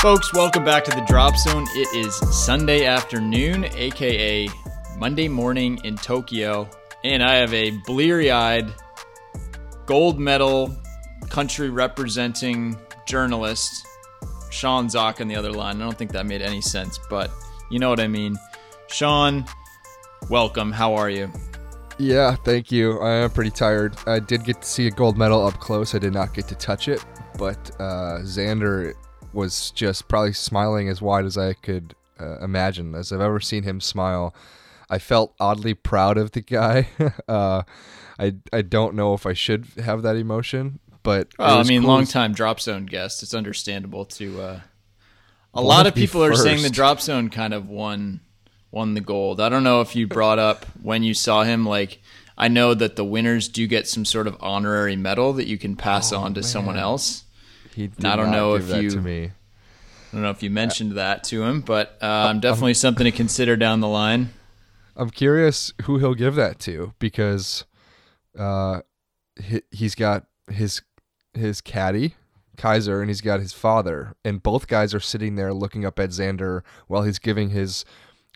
Folks, welcome back to the Drop Zone. It is Sunday afternoon, aka Monday morning in Tokyo, and I have a bleary eyed gold medal country representing journalist, Sean Zak, on the other line. I don't think that made any sense, but you know what I mean. Sean, welcome. How are you? Yeah, thank you. I am pretty tired. I did get to see a gold medal up close. I did not get to touch it, but uh, Xander was just probably smiling as wide as I could uh, imagine, as I've ever seen him smile. I felt oddly proud of the guy. uh, I I don't know if I should have that emotion, but Well, I mean, cool long time Drop Zone guest. It's understandable to. Uh, a lot of people are saying the. Drop Zone kind of won won the gold. I don't know if you brought up when you saw him. Like, I know that the winners do get some sort of honorary medal that you can pass on to someone Oh, else. He did I don't not know give if that you- to me. I don't know if you mentioned that to him, but um, definitely something to consider down the line. I'm curious who he'll give that to because uh, he, he's got his his caddy Kaiser and he's got his father, and both guys are sitting there looking up at Xander while he's giving his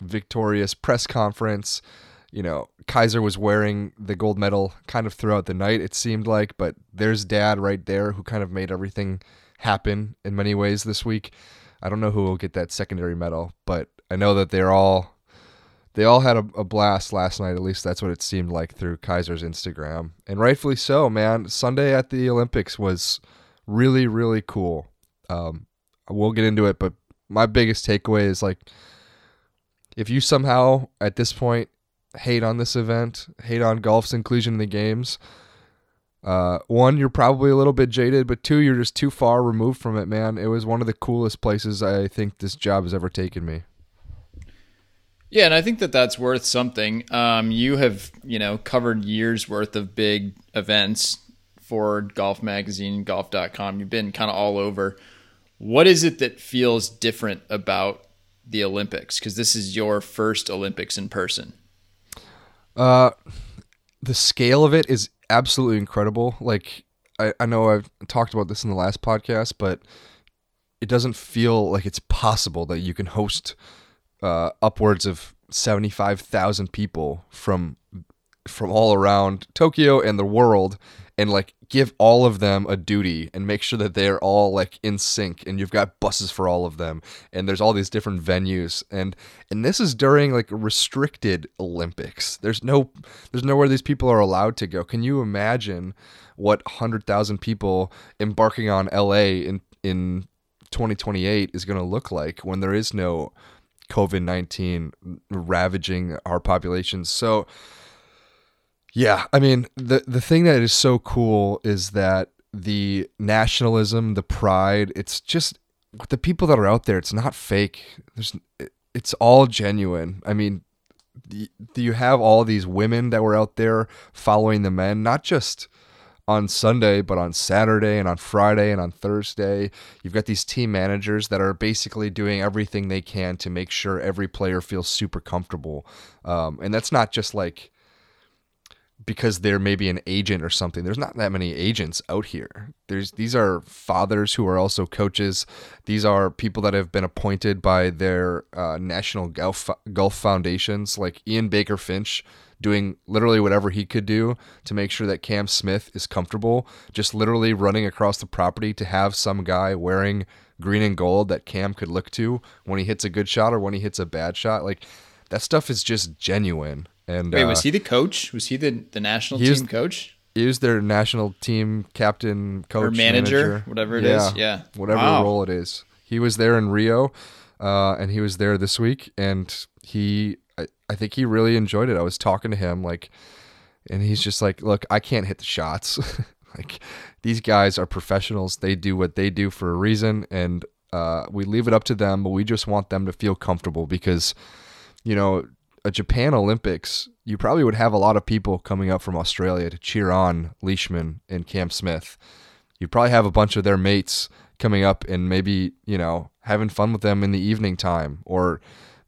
victorious press conference. You know, Kaiser was wearing the gold medal kind of throughout the night, it seemed like, but there's dad right there who kind of made everything happen in many ways this week. I don't know who will get that secondary medal, but I know that they're all they all had a, a blast last night. At least that's what it seemed like through Kaiser's Instagram, and rightfully so, man. Sunday at the Olympics was really, really cool. Um, we'll get into it, but my biggest takeaway is like, if you somehow at this point hate on this event, hate on golf's inclusion in the games, uh, one, you're probably a little bit jaded, but two, you're just too far removed from it, man. It was one of the coolest places I think this job has ever taken me. Yeah, and I think that that's worth something. Um, you have, you know, covered years worth of big events for Golf Magazine, golf.com. You've been kind of all over. What is it that feels different about the Olympics? Because this is your first Olympics in person. Uh, the scale of it is absolutely incredible. Like I, I know I've talked about this in the last podcast, but it doesn't feel like it's possible that you can host uh, upwards of seventy five thousand people from from all around Tokyo and the world and like give all of them a duty and make sure that they're all like in sync and you've got buses for all of them and there's all these different venues and and this is during like restricted olympics. There's no there's nowhere these people are allowed to go. Can you imagine what 100,000 people embarking on LA in in 2028 is going to look like when there is no COVID-19 ravaging our populations so yeah, I mean the the thing that is so cool is that the nationalism, the pride, it's just the people that are out there. It's not fake. There's it's all genuine. I mean, y- you have all these women that were out there following the men, not just on Sunday, but on Saturday and on Friday and on Thursday. You've got these team managers that are basically doing everything they can to make sure every player feels super comfortable. Um, and that's not just like because they're maybe an agent or something. There's not that many agents out here. There's these are fathers who are also coaches. These are people that have been appointed by their uh, national golf golf foundations, like Ian Baker Finch, doing literally whatever he could do to make sure that Cam Smith is comfortable. Just literally running across the property to have some guy wearing green and gold that Cam could look to when he hits a good shot or when he hits a bad shot. Like that stuff is just genuine. And Wait, uh, was he the coach? Was he the, the national he was- team coach? he was their national team captain, coach, Or manager, whatever it is. is. Yeah. whatever Wow. role it is. He was there in Rio, uh, and he was there this week, and he, I, I think he really enjoyed it. I was talking to him, like, and he's just like, "Look, I can't hit the shots. like, these guys are professionals. They do what they do for a reason, and uh, we leave it up to them. But we just want them to feel comfortable because, you know." A Japan Olympics, you probably would have a lot of people coming up from Australia to cheer on Leishman and Cam Smith. You'd probably have a bunch of their mates coming up and maybe, you know, having fun with them in the evening time or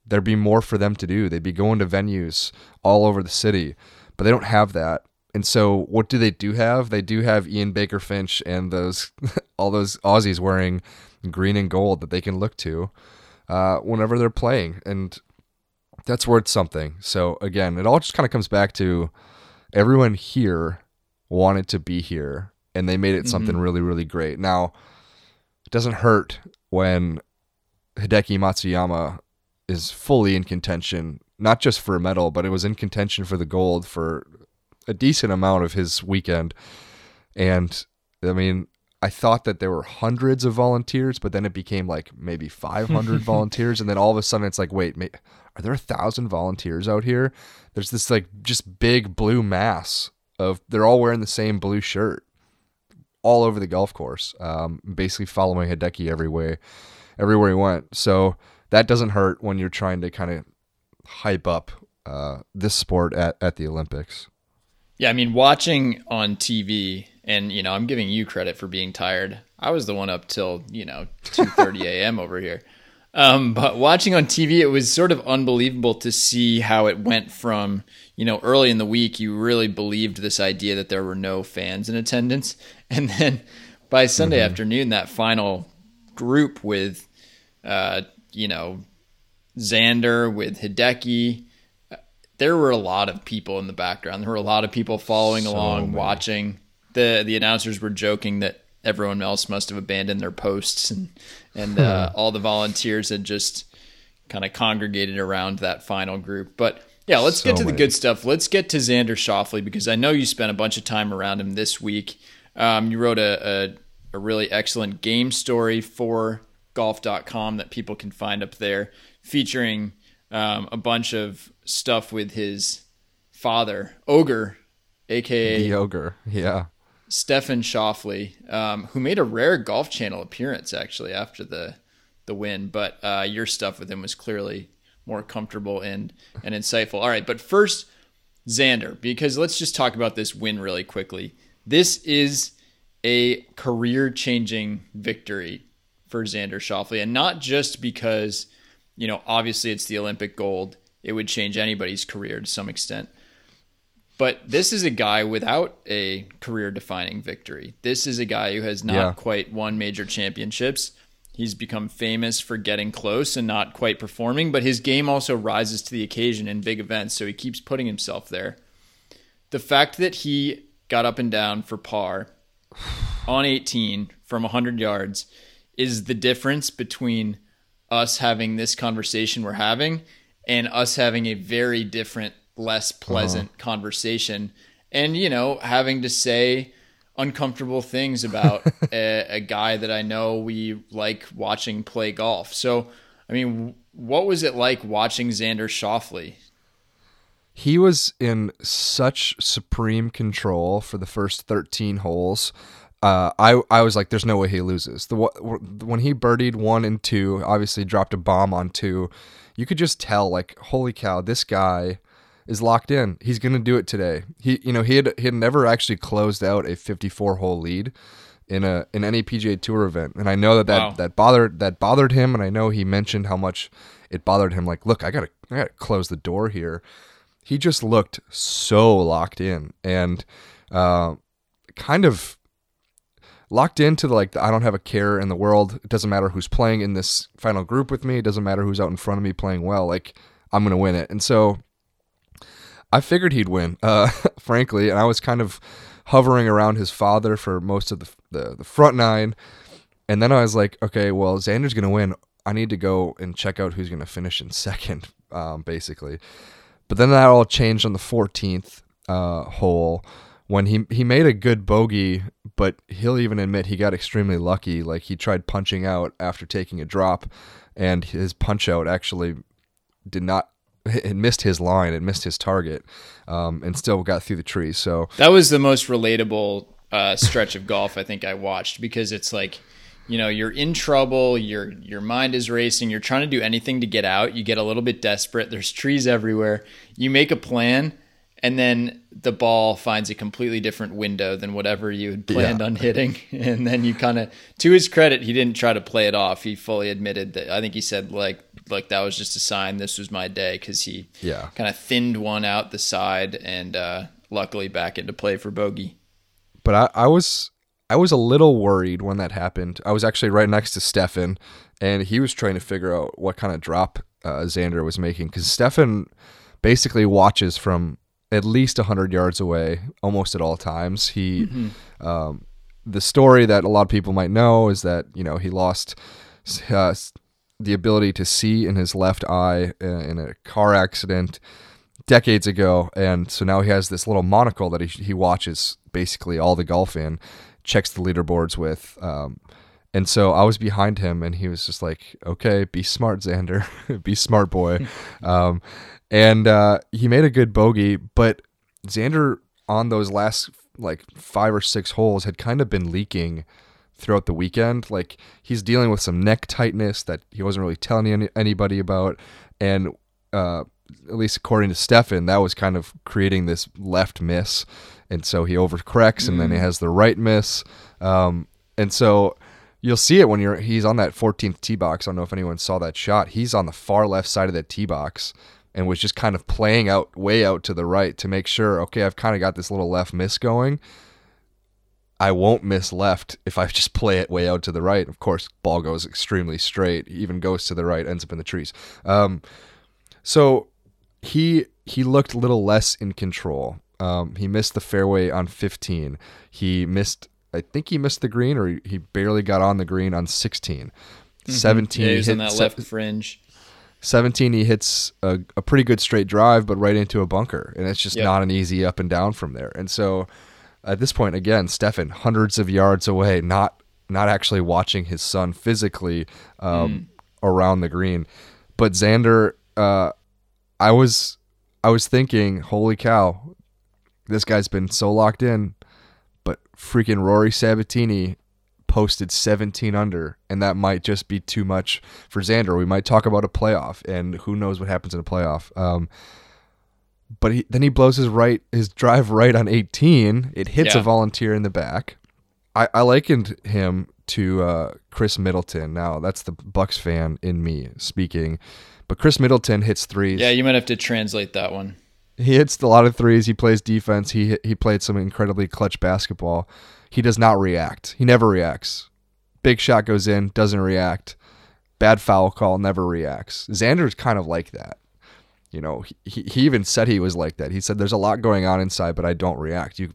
there'd be more for them to do. They'd be going to venues all over the city, but they don't have that. And so what do they do have? They do have Ian Baker Finch and those all those Aussies wearing green and gold that they can look to uh, whenever they're playing, and that's worth something. So again, it all just kind of comes back to everyone here wanted to be here, and they made it something Mhm. really, really great. Now, it doesn't hurt when Hideki Matsuyama is fully in contention, not just for a medal, but it was in contention for the gold for a decent amount of his weekend. And I mean, I thought that there were hundreds of volunteers, but then it became like maybe 500 volunteers. And then all of a sudden it's like, wait, are there a thousand volunteers out here? There's this like just big blue mass of, they're all wearing the same blue shirt all over the golf course, um, basically following Hideki every way, everywhere he went. So that doesn't hurt when you're trying to kind of hype up uh, this sport at, at the Olympics. Yeah, I mean, watching on TV, and you know, I'm giving you credit for being tired. I was the one up till you know 2:30 a.m. over here. Um, but watching on TV, it was sort of unbelievable to see how it went from you know early in the week, you really believed this idea that there were no fans in attendance, and then by Sunday afternoon, that final group with, uh, you know, Xander with Hideki, there were a lot of people in the background. There were a lot of people following So along, many. watching. the The announcers were joking that everyone else must have abandoned their posts, and and uh, all the volunteers had just kind of congregated around that final group. But yeah, let's get So to the good stuff. Let's get to Xander Schauffele because I know you spent a bunch of time around him this week. Um, you wrote a, a, a really excellent game story for golf.com that people can find up there featuring um, a bunch of stuff with his father, Ogre, aka The ogre, yeah. Stefan Schauffele, um, who made a rare Golf Channel appearance actually after the the win. But uh, your stuff with him was clearly more comfortable and and insightful. All right, but first Xander, because let's just talk about this win really quickly. This is a career changing victory for Xander Schauffele, and not just because you know obviously it's the Olympic gold. It would change anybody's career to some extent. But this is a guy without a career defining victory. This is a guy who has not Yeah. quite won major championships. He's become famous for getting close and not quite performing, but his game also rises to the occasion in big events, so he keeps putting himself there. The fact that he got up and down for par on 18 from 100 yards is the difference between us having this conversation we're having and us having a very different, less pleasant conversation. And, you know, having to say uncomfortable things about a, a guy that I know we like watching play golf. So, I mean, what was it like watching Xander Schauffele? He was in such supreme control for the first 13 holes. Uh, I I was like, there's no way he loses. The when he birdied one and two, obviously dropped a bomb on two. You could just tell, like, holy cow, this guy is locked in. He's gonna do it today. He, you know, he had he had never actually closed out a 54 hole lead in a in any PGA Tour event, and I know that that, Wow. that bothered that bothered him, and I know he mentioned how much it bothered him. Like, look, I gotta I gotta close the door here he just looked so locked in and uh, kind of locked into the, like the, I don't have a care in the world. It doesn't matter who's playing in this final group with me. It doesn't matter who's out in front of me playing well. Like I'm gonna win it. And so I figured he'd win, uh, frankly. And I was kind of hovering around his father for most of the, the the front nine. And then I was like, okay, well Xander's gonna win. I need to go and check out who's gonna finish in second, um, basically. But then that all changed on the 14th uh, hole when he he made a good bogey, but he'll even admit he got extremely lucky. Like he tried punching out after taking a drop, and his punch out actually did not. It missed his line. It missed his target, um, and still got through the tree. So That was the most relatable uh, stretch of golf I think I watched because it's like, you know, you're in trouble, your your mind is racing, you're trying to do anything to get out, you get a little bit desperate, there's trees everywhere. You make a plan and then the ball finds a completely different window than whatever you had planned Yeah. on hitting and then you kind of to his credit, he didn't try to play it off. He fully admitted that I think he said like like that was just a sign this was my day cuz he yeah, kind of thinned one out the side and uh luckily back into play for bogey. but I, I was I was a little worried when that happened. I was actually right next to Stefan, and he was trying to figure out what kind of drop uh, Xander was making because Stefan basically watches from at least 100 yards away almost at all times. He, mm-hmm. um, the story that a lot of people might know is that, you know, he lost uh, the ability to see in his left eye uh, in a car accident decades ago. And so now he has this little monocle that he, he watches basically all the golf in checks the leaderboards with. Um, and so I was behind him, and he was just like, "Okay, be smart, Xander, be smart, boy." um, and uh, he made a good bogey, but Xander on those last like five or six holes had kind of been leaking throughout the weekend. Like he's dealing with some neck tightness that he wasn't really telling any, anybody about, and uh, at least according to Stefan, that was kind of creating this left miss and so he overcorrects, and then he mm. has the right miss, um, and so you'll see it when you're he's on that 14th tee box. I don't know if anyone saw that shot. He's on the far left side of that tee box and was just kind of playing out way out to the right to make sure. Okay, I've kind of got this little left miss going. I won't miss left if I just play it way out to the right. Of course, ball goes extremely straight, even goes to the right, ends up in the trees. Um, so he he looked a little less in control. Um, he missed the fairway on 15. He missed, I think he missed the green, or he, he barely got on the green on 16. Mm-hmm. 17. Yeah, he was on that se- left fringe. 17, he hits a, a, pretty good straight drive, but right into a bunker, and it's just yep. not an easy up and down from there. And so, at this point, again, Stefan hundreds of yards away, not not actually watching his son physically um, mm. around the green, but Xander, uh, I was I was thinking, holy cow, this guy's been so locked in, but freaking Rory Sabatini posted 17 under, and that might just be too much for Xander. We might talk about a playoff, and who knows what happens in a playoff. Um, but he, then he blows his right his drive right on 18. It hits yeah. a volunteer in the back. I, I likened him to uh, Khris Middleton. Now that's the Bucks fan in me speaking, but Khris Middleton hits threes. Yeah, you might have to translate that one. He hits a lot of threes. He plays defense. He he played some incredibly clutch basketball. He does not react. He never reacts. Big shot goes in, doesn't react. Bad foul call, never reacts. Xander's kind of like that. You know, he, he even said he was like that. He said there's a lot going on inside, but I don't react. You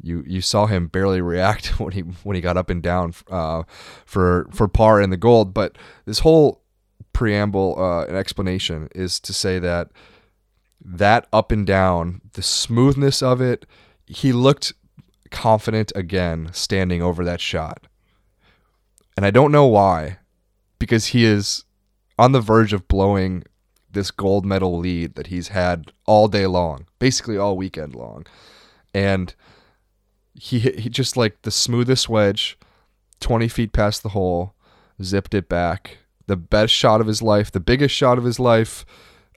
you you saw him barely react when he when he got up and down uh, for for par in the gold. But this whole preamble uh, and explanation is to say that that up and down, the smoothness of it, he looked confident again standing over that shot. And I don't know why, because he is on the verge of blowing this gold medal lead that he's had all day long, basically all weekend long. And he he just like the smoothest wedge, 20 feet past the hole, zipped it back. The best shot of his life, the biggest shot of his life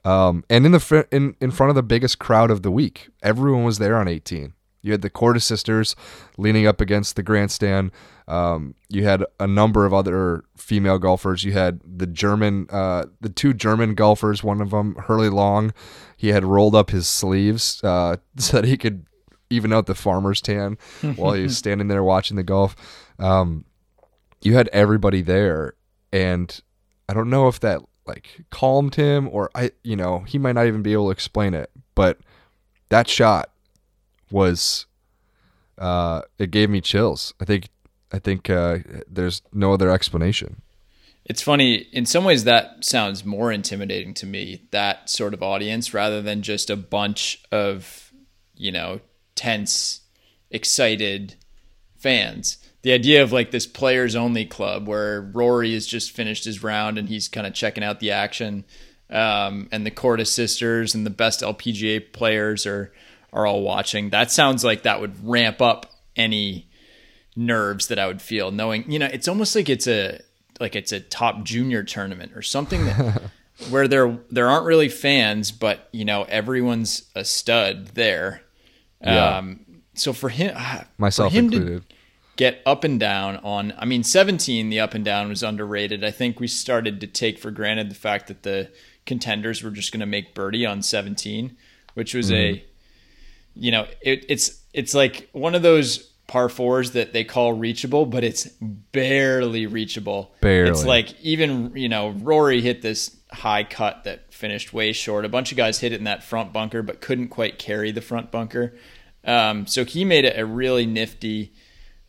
um, and in the fr- in in front of the biggest crowd of the week, everyone was there on 18. You had the Korda sisters leaning up against the grandstand. Um, you had a number of other female golfers. You had the German, uh, the two German golfers. One of them, Hurly Long, he had rolled up his sleeves uh, so that he could even out the farmer's tan while he was standing there watching the golf. Um, you had everybody there, and I don't know if that like calmed him or I you know, he might not even be able to explain it, but that shot was uh it gave me chills. I think I think uh there's no other explanation. It's funny, in some ways that sounds more intimidating to me, that sort of audience rather than just a bunch of, you know, tense, excited fans the idea of like this players only club where Rory has just finished his round and he's kind of checking out the action, um, and the Korda sisters and the best LPGA players are are all watching. That sounds like that would ramp up any nerves that I would feel knowing you know it's almost like it's a like it's a top junior tournament or something that where there there aren't really fans but you know everyone's a stud there yeah. um so for him myself for him included get up and down on I mean 17 the up and down was underrated. I think we started to take for granted the fact that the contenders were just going to make birdie on 17, which was mm-hmm. a you know, it, it's it's like one of those par fours that they call reachable, but it's barely reachable. Barely. It's like even you know Rory hit this high cut that finished way short. A bunch of guys hit it in that front bunker, but couldn't quite carry the front bunker. Um, so he made it a really nifty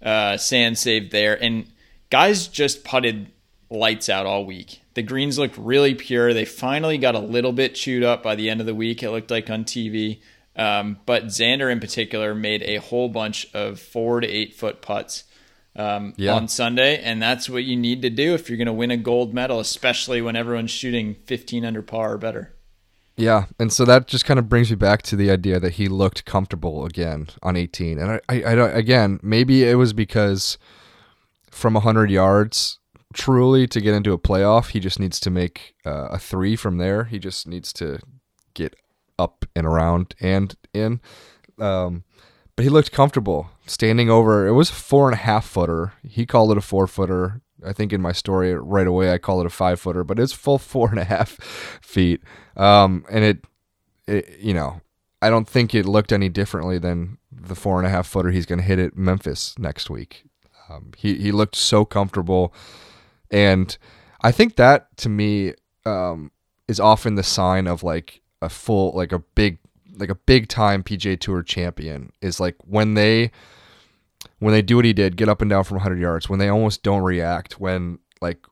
uh, sand save there, and guys just putted lights out all week. The greens looked really pure. They finally got a little bit chewed up by the end of the week. It looked like on TV. Um, but Xander in particular made a whole bunch of four to eight foot putts um, Yeah. on Sunday, and that's what you need to do if you're going to win a gold medal, especially when everyone's shooting 15 under par or better. Yeah, and so that just kind of brings me back to the idea that he looked comfortable again on 18. And I, I, I don't, again, maybe it was because from 100 yards, truly to get into a playoff, he just needs to make uh, a three from there. He just needs to get up and around and in. Um, but he looked comfortable standing over. It was a four and a half footer. He called it a four footer. I think in my story right away I call it a five footer, but it's full four and a half feet. Um, and it, it, you know, I don't think it looked any differently than the four and a half footer he's going to hit at Memphis next week. Um, he he looked so comfortable, and I think that to me um, is often the sign of like a full like a big like a big time PGA Tour champion is like when they when they do what he did, get up and down from 100 yards, when they almost don't react, when like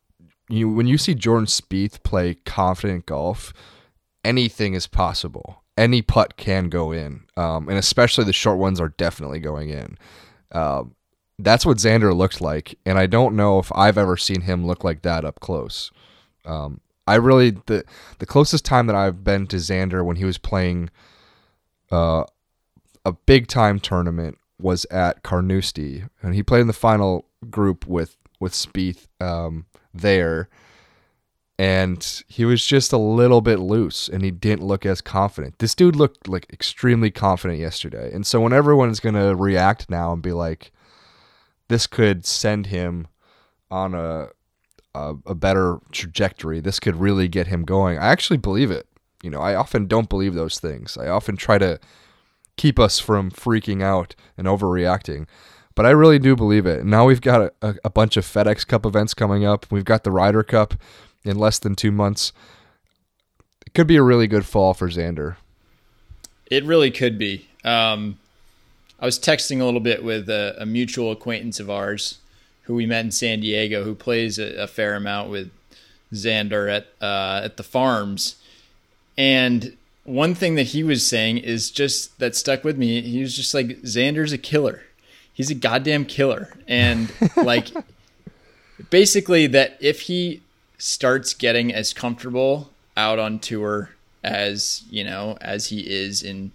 you when you see Jordan Spieth play confident golf, anything is possible. Any putt can go in, um, and especially the short ones are definitely going in. Um, that's what Xander looked like, and I don't know if I've ever seen him look like that up close. Um, I really the the closest time that I've been to Xander when he was playing uh, a big time tournament was at Carnoustie, and he played in the final group with with Spieth um, there, and he was just a little bit loose, and he didn't look as confident. This dude looked like extremely confident yesterday, and so when everyone's gonna react now and be like, this could send him on a a, a better trajectory. This could really get him going. I actually believe it. You know, I often don't believe those things. I often try to keep us from freaking out and overreacting. But I really do believe it. Now we've got a, a, bunch of FedEx Cup events coming up. We've got the Ryder Cup in less than two months. It could be a really good fall for Xander. It really could be. Um, I was texting a little bit with a, a, mutual acquaintance of ours who we met in San Diego, who plays a, a fair amount with Xander at uh, at the farms. And one thing that he was saying is just that stuck with me. He was just like, Xander's a killer. He's a goddamn killer. And like, basically, that if he starts getting as comfortable out on tour as, you know, as he is in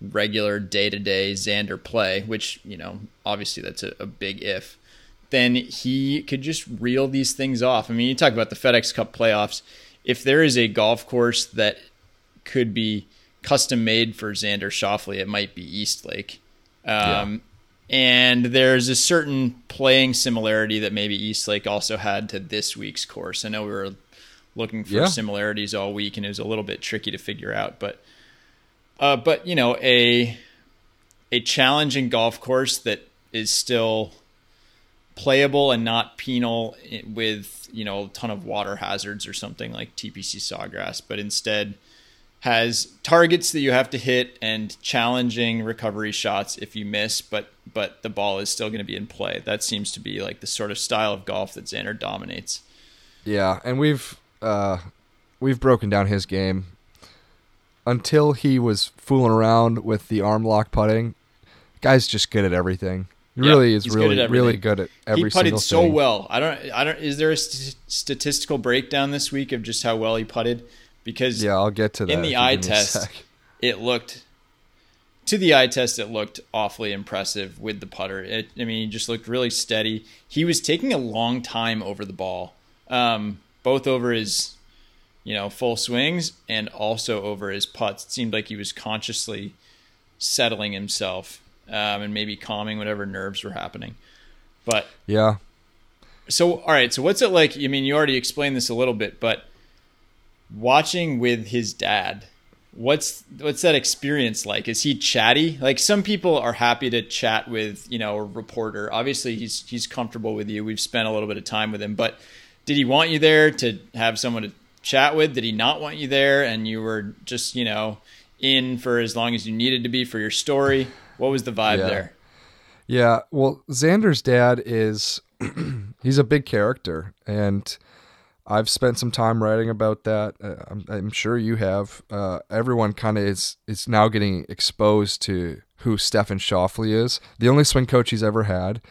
regular day to day Xander play, which, you know, obviously that's a, a big if, then he could just reel these things off. I mean, you talk about the FedEx Cup playoffs. If there is a golf course that could be custom made for Xander Schauffele, it might be Eastlake. Um, yeah. And there's a certain playing similarity that maybe Eastlake also had to this week's course. I know we were looking for yeah. similarities all week, and it was a little bit tricky to figure out. But, uh, but you know, a a challenging golf course that is still playable and not penal with you know a ton of water hazards or something like TPC Sawgrass, but instead has targets that you have to hit and challenging recovery shots if you miss, but but the ball is still going to be in play. That seems to be like the sort of style of golf that Xander dominates. Yeah, and we've uh, we've broken down his game until he was fooling around with the arm lock putting. Guy's just good at everything. He yeah, really is really good really good at every. He putted so thing. well. I don't. I don't. Is there a st- statistical breakdown this week of just how well he putted? Because yeah, I'll get to that in the eye test. It looked to the eye test. It looked awfully impressive with the putter. It, I mean, he just looked really steady. He was taking a long time over the ball, um, both over his, you know, full swings and also over his putts. It seemed like he was consciously settling himself um, and maybe calming whatever nerves were happening. But yeah. So all right. So what's it like? I mean, you already explained this a little bit, but watching with his dad, what's what's that experience like? Is he chatty? Like some people are happy to chat with, you know, a reporter. Obviously, he's he's comfortable with you. We've spent a little bit of time with him, but did he want you there to have someone to chat with? Did he not want you there and you were just, you know, in for as long as you needed to be for your story? What was the vibe Yeah. there? Yeah, well, Xander's dad is he's a big character, and I've spent some time writing about that. Uh, I'm, I'm sure you have. Uh, everyone kind of is is now getting exposed to who Stefan Schauffele is, the only swing coach he's ever had,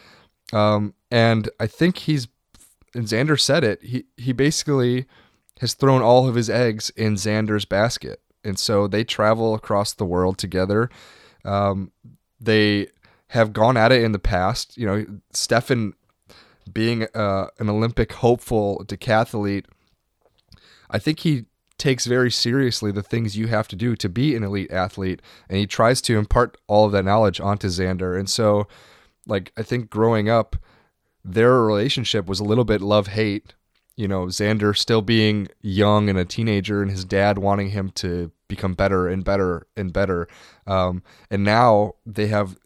um, and I think he's. And Xander said it. He he basically has thrown all of his eggs in Xander's basket, and so they travel across the world together. Um, they have gone at it in the past. You know, Stefan being uh, an Olympic hopeful decathlete, I think he takes very seriously the things you have to do to be an elite athlete, and he tries to impart all of that knowledge onto Xander. And so, like, I think growing up, their relationship was a little bit love hate. You know, Xander still being young and a teenager, and his dad wanting him to become better and better and better. Um, and now they have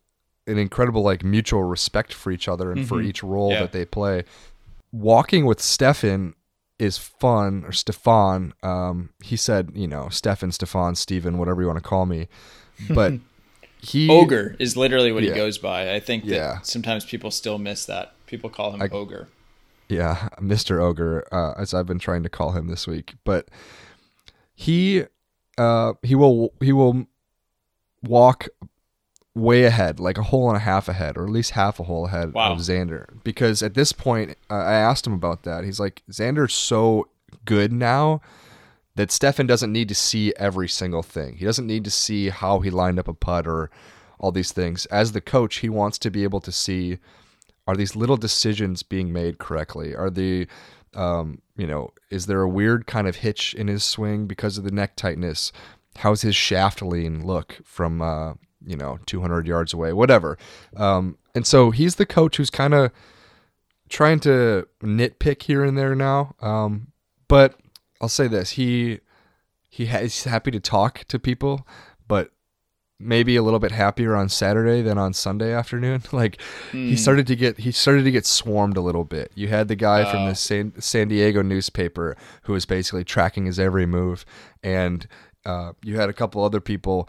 an incredible like mutual respect for each other and for Mhm. each role Yeah. that they play. Walking with Stefan is fun or Stefan. Um, he said, you know, Stefan, Stefan, Steven, whatever you want to call me. But he Ogre is literally what Yeah. he goes by. I think that Yeah. sometimes people still miss that. People call him I- Ogre. Yeah, Mr. Ogre, uh, as I've been trying to call him this week. But he uh, he will he will walk way ahead, like a hole and a half ahead, or at least half a hole ahead Wow. of Xander. Because at this point, uh, I asked him about that. He's like, Xander's so good now that Stefan doesn't need to see every single thing. He doesn't need to see how he lined up a putt or all these things. As the coach, he wants to be able to see are these little decisions being made correctly? Are the um, you know, is there a weird kind of hitch in his swing because of the neck tightness? How's his shaft lean look from uh, you know, 200 yards away, whatever. Um, and so he's the coach who's kind of trying to nitpick here and there now. Um, but I'll say this: he he ha- happy to talk to people, maybe a little bit happier on Saturday than on Sunday afternoon. Like he started to get he started to get swarmed a little bit. You had the guy from Oh. the San, San Diego newspaper who was basically tracking his every move, and uh, you had a couple other people,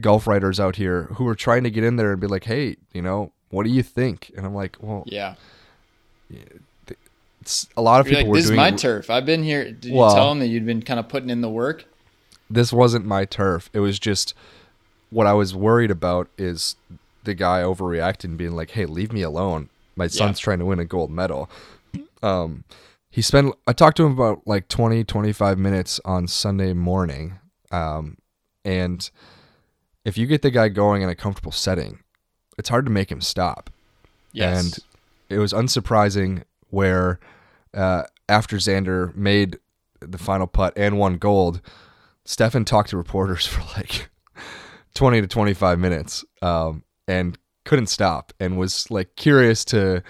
golf writers out here who were trying to get in there and be like, "Hey, you know, what do you think?" And I'm like, "Well, Yeah. it's, a lot of You're people like, this is my turf. I've been here. Did Well- you tell him that you'd been kind of putting in the work? this wasn't my turf. It was just what I was worried about is the guy overreacting, being like, "Hey, leave me alone. My son's trying to win a gold medal." Um, he spent. I talked to him about like 20, 25 minutes on Sunday morning, um, and if you get the guy going in a comfortable setting, it's hard to make him stop. Yes. And it was unsurprising where uh, after Xander made the final putt and won gold, Stefan talked to reporters for like 20 to 25 minutes um, and couldn't stop and was like curious to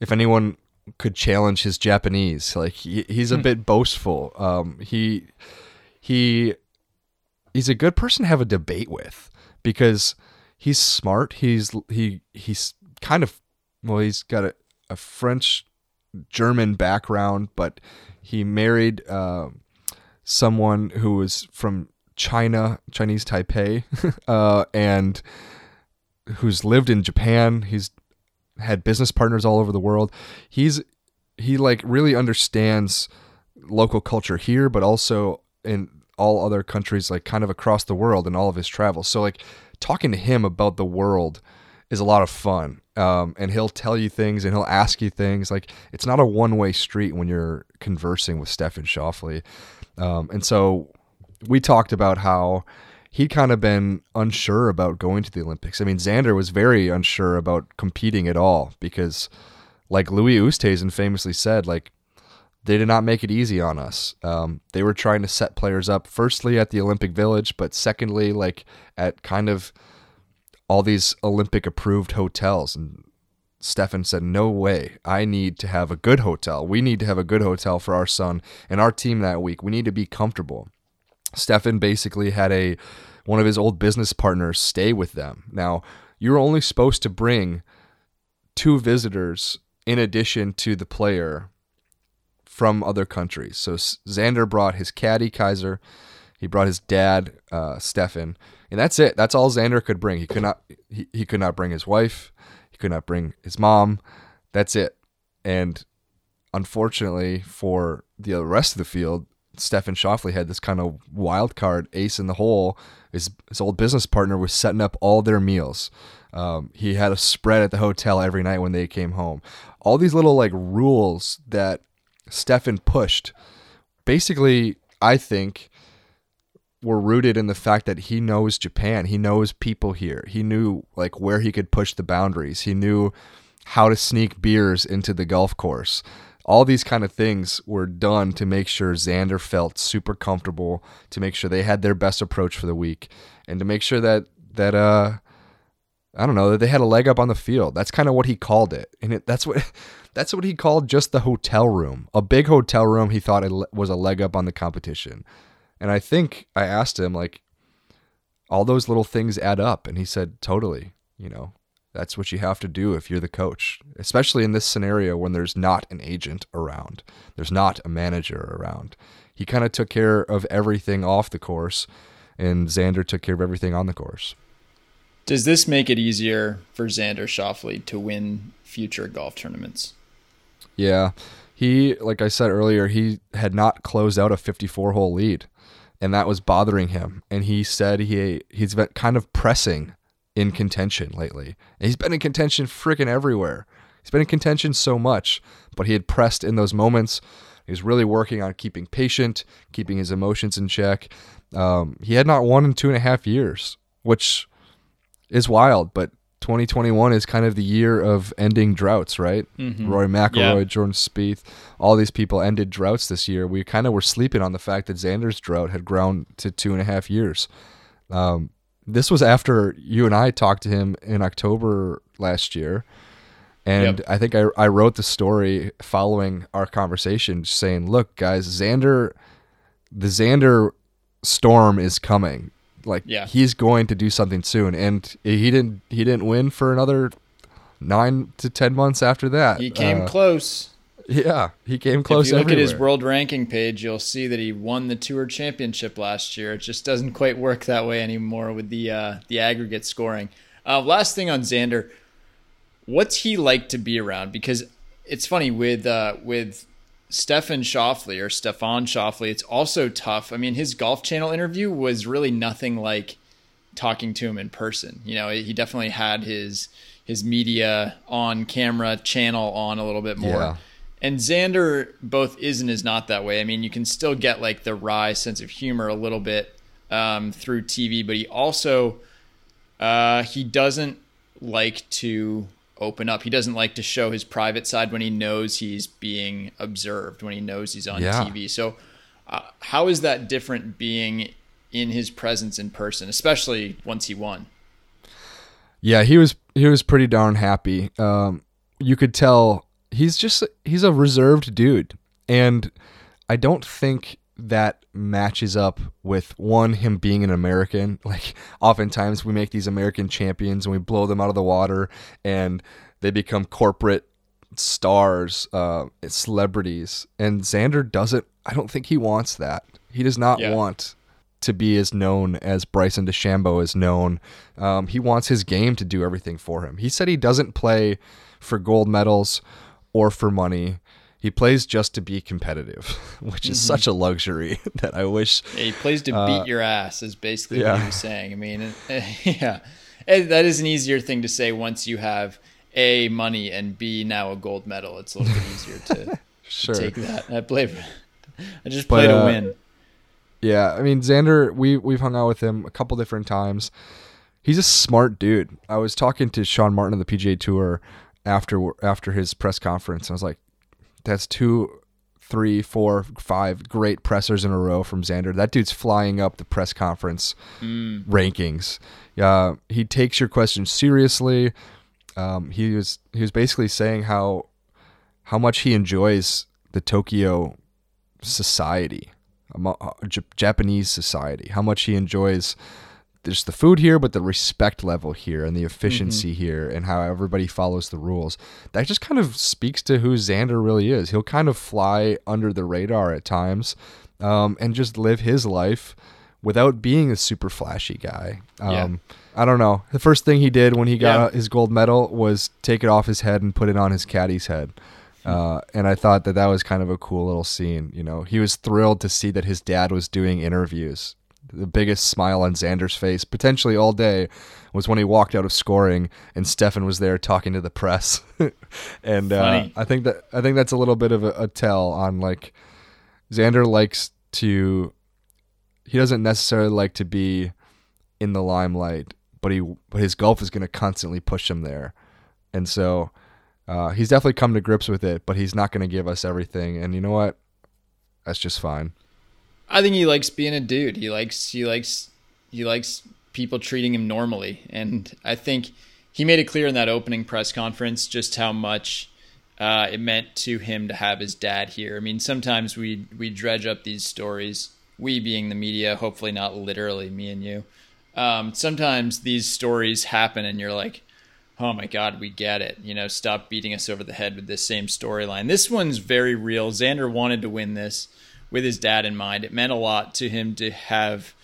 if anyone could challenge his Japanese. Like he, he's a bit boastful. Um, he he he's a good person to have a debate with because he's smart. He's he he's kind of well, he's got a, a French German background, but he married uh, someone who was from China, Chinese Taipei, uh, and who's lived in Japan. He's had business partners all over the world. He's he like really understands local culture here, but also in all other countries, like kind of across the world in all of his travels. So like talking to him about the world is a lot of fun. Um, and he'll tell you things and he'll ask you things. Like it's not a one way street when you're conversing with Stefan Schauffele. Um, and so we talked about how he'd kind of been unsure about going to the Olympics. I mean, Xander was very unsure about competing at all because, like Louis Oosthuizen famously said, like they did not make it easy on us. Um, they were trying to set players up, firstly at the Olympic Village, but secondly, like at kind of all these Olympic approved hotels. And Stefan said, No way. I need to have a good hotel. We need to have a good hotel for our son and our team that week. We need to be comfortable. Stefan basically had a one of his old business partners stay with them. Now, you're only supposed to bring two visitors in addition to the player from other countries. So Xander brought his caddy Kaiser, he brought his dad uh, Stefan, and that's it. That's all Xander could bring. He could not he, he could not bring his wife, he could not bring his mom. That's it. And unfortunately for the rest of the field, Stefan Schauffele had this kind of wild card ace in the hole. His, his old business partner was setting up all their meals. Um, he had a spread at the hotel every night when they came home. All these little like rules that Stefan pushed, basically, I think, were rooted in the fact that he knows Japan. He knows people here. He knew like where he could push the boundaries. He knew how to sneak beers into the golf course all these kind of things were done to make sure Xander felt super comfortable, to make sure they had their best approach for the week, and to make sure that that uh I don't know that they had a leg up on the field. That's kind of what he called it, and it, that's what that's what he called just the hotel room, a big hotel room. He thought it was a leg up on the competition, and I think I asked him like, all those little things add up, and he said totally. You know, that's what you have to do if you're the coach, especially in this scenario when there's not an agent around, there's not a manager around. He kind of took care of everything off the course, and Xander took care of everything on the course. Does this make it easier for Xander Schauffele to win future golf tournaments? Yeah. He, like I said earlier, he had not closed out a 54 hole lead, and that was bothering him. And he said he he's been kind of pressing in contention lately. And he's been in contention freaking everywhere. He's been in contention so much, but he had pressed in those moments. He was really working on keeping patient, keeping his emotions in check. Um, he had not won in two and a half years, which is wild, but 2021 is kind of the year of ending droughts, right? Mm-hmm. Rory McIlroy, yeah. Jordan Spieth, all these people ended droughts this year. We kind of were sleeping on the fact that Xander's drought had grown to two and a half years. Um, this was after you and I talked to him in October last year. And yep. I think I, I wrote the story following our conversation saying, look, guys, Xander, the Xander storm is coming. Like yeah. he's going to do something soon. And he didn't, he didn't win for another nine to 10 months after that. He came uh, close. Yeah, he came close. If you look everywhere. at his world ranking page, you'll see that he won the Tour Championship last year. It just doesn't quite work that way anymore with the uh, the aggregate scoring. Uh, last thing on Xander, what's he like to be around? Because it's funny with uh, with Stefan Schauffele or Stefan Schauffele, it's also tough. I mean, his Golf Channel interview was really nothing like talking to him in person. You know, he definitely had his his media on camera channel on a little bit more. Yeah. And Xander both is and is not that way. I mean, you can still get like the wry sense of humor a little bit um, through TV, but he also uh, he doesn't like to open up. He doesn't like to show his private side when he knows he's being observed, when he knows he's on yeah. TV. So, uh, how is that different being in his presence in person, especially once he won? Yeah, he was he was pretty darn happy. Um, you could tell he's just he's a reserved dude, and I don't think that matches up with one him being an American. Like oftentimes we make these American champions and we blow them out of the water, and they become corporate stars, uh, celebrities. And Xander doesn't. I don't think he wants that. He does not yeah. want to be as known as Bryson DeChambeau is known. Um, he wants his game to do everything for him. He said he doesn't play for gold medals or for money. He plays just to be competitive, which is mm-hmm. such a luxury that I wish. Yeah, he plays to uh, beat your ass, is basically yeah. what he was saying. I mean, yeah, that is an easier thing to say once you have A, money, and B, now a gold medal. It's a little bit easier to, sure. to take that. I play, I just play but, to uh, win. Yeah, I mean, Xander, we, we've hung out with him a couple different times. He's a smart dude. I was talking to Sean Martin of the PGA Tour after after his press conference. I was like, that's two, three, four, five great pressers in a row from Xander. That dude's flying up the press conference mm. rankings. Uh, he takes your questions seriously. Um, he was he was basically saying how how much he enjoys the Tokyo society. uh, Japanese society, how much he enjoys just the food here, but the respect level here and the efficiency here, and how everybody follows the rules. That just kind of speaks to who Xander really is. He'll kind of fly under the radar at times, um, and just live his life without being a super flashy guy. Um, Yeah. I don't know. The first thing he did when he got Yeah. his gold medal was take it off his head and put it on his caddy's head. Uh, and I thought that that was kind of a cool little scene. You know, he was thrilled to see that his dad was doing interviews. The biggest smile on Xander's face, potentially all day, was when he walked out of scoring and Stefan was there talking to the press. and uh, I think that I think that's a little bit of a, a tell on like Xander likes to. He doesn't necessarily like to be in the limelight, but he but his golf is going to constantly push him there, and so uh, he's definitely come to grips with it. But he's not going to give us everything, and you know what? That's just fine. I think he likes being a dude. He likes he likes he likes people treating him normally, and I think he made it clear in that opening press conference just how much uh, it meant to him to have his dad here. I mean, sometimes we we dredge up these stories, we being the media, hopefully not literally me and you. Um, sometimes these stories happen, and you're like, oh my god, we get it. You know, stop beating us over the head with this same storyline. This one's very real. Xander wanted to win this with his dad in mind. It meant a lot to him to have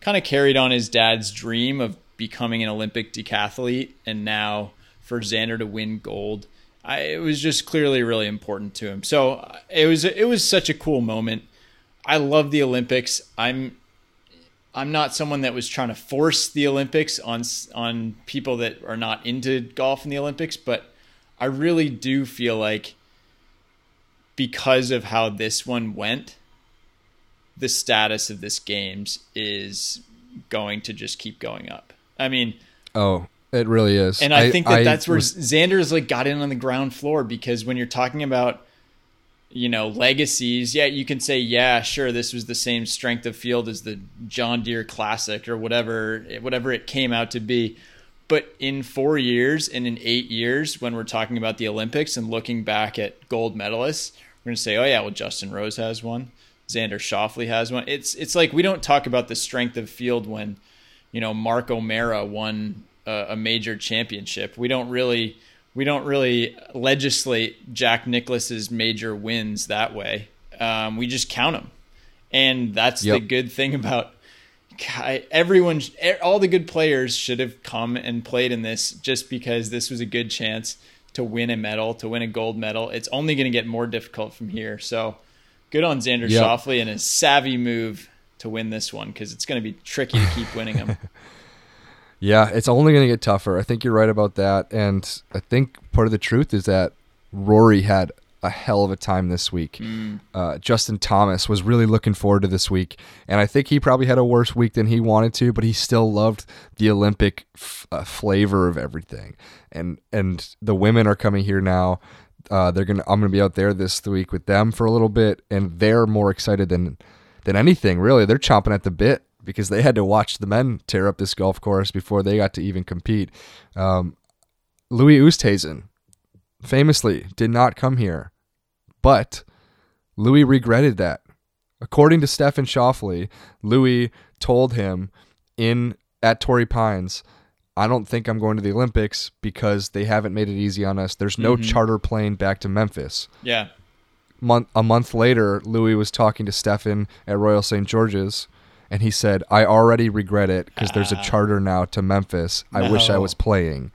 kind of carried on his dad's dream of becoming an Olympic decathlete, and now for Xander to win gold. I, it was just clearly really important to him. So uh, it was it was such a cool moment. I love the Olympics. I'm I'm not someone that was trying to force the Olympics on on people that are not into golf in the Olympics, but I really do feel like because of how this one went, the status of this games is going to just keep going up. I mean, Oh, it really is. and I, think that that's where was- Xander's like got in on the ground floor because when you're talking about you know legacies, yeah, you can say yeah, sure, this was the same strength of field as the John Deere Classic or whatever whatever it came out to be. But in four years and in eight years, when we're talking about the Olympics and looking back at gold medalists, we're gonna say, oh yeah, well Justin Rose has one, Xander Schauffele has one. It's it's like we don't talk about the strength of field when you know Mark O'Meara won a, a major championship. We don't really we don't really legislate Jack Nicklaus's major wins that way. Um, we just count them, and that's the good thing about everyone. All the good players should have come and played in this just because this was a good chance to win a medal, to win a gold medal. It's only going to get more difficult from here. So good on Xander Yep. Schauffele and his savvy move to win this one because it's going to be tricky to keep winning them. Yeah, it's only going to get tougher. I think you're right about that. And I think part of the truth is that Rory had a hell of a time this week. Uh, Justin Thomas was really looking forward to this week. And I think he probably had a worse week than he wanted to, but he still loved the Olympic f- uh, flavor of everything. And, and the women are coming here now. Uh, they're gonna. I'm gonna be out there this week with them for a little bit, and they're more excited than than anything. Really, they're chomping at the bit because they had to watch the men tear up this golf course before they got to even compete. Um, Louis Oosthuizen famously did not come here, but Louis regretted that. According to Stefan Schauffele, Louis told him in at Torrey Pines, I don't think I'm going to the Olympics because they haven't made it easy on us. There's no mm-hmm. charter plane back to Memphis yeah. month a month later, Louis was talking to Stefan at Royal St. George's, and he said, "I already regret it because there's a ah. charter now to Memphis. I wish I was playing."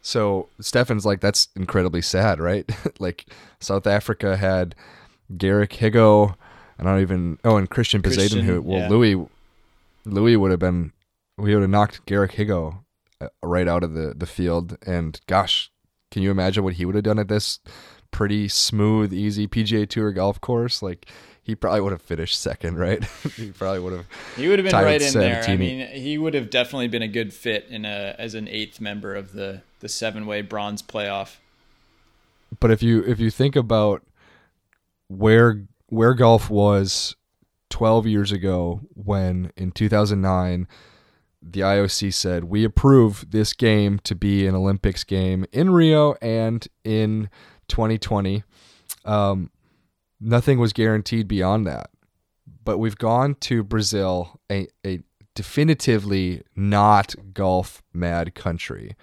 So Stefan's like, "That's incredibly sad, right? like South Africa had Garrick Higgo, and I don't even oh, and Christiaan Bezuidenhout, who well yeah. Louis Louis would have been we would have knocked Garrick Higgo Uh, right out of the the field, and gosh, can you imagine what he would have done at this pretty smooth, easy PGA Tour golf course? Like he probably would have finished second, right? he probably would have. He would have been right in there. I mean, he would have definitely been a good fit in a as an eighth member of the the seven way bronze playoff. But if you if you think about where where golf was 12 years ago when in 2009 the IOC said we approve this game to be an Olympics game in Rio and in 2020 um, nothing was guaranteed beyond that but we've gone to Brazil, a, a definitively not golf mad country.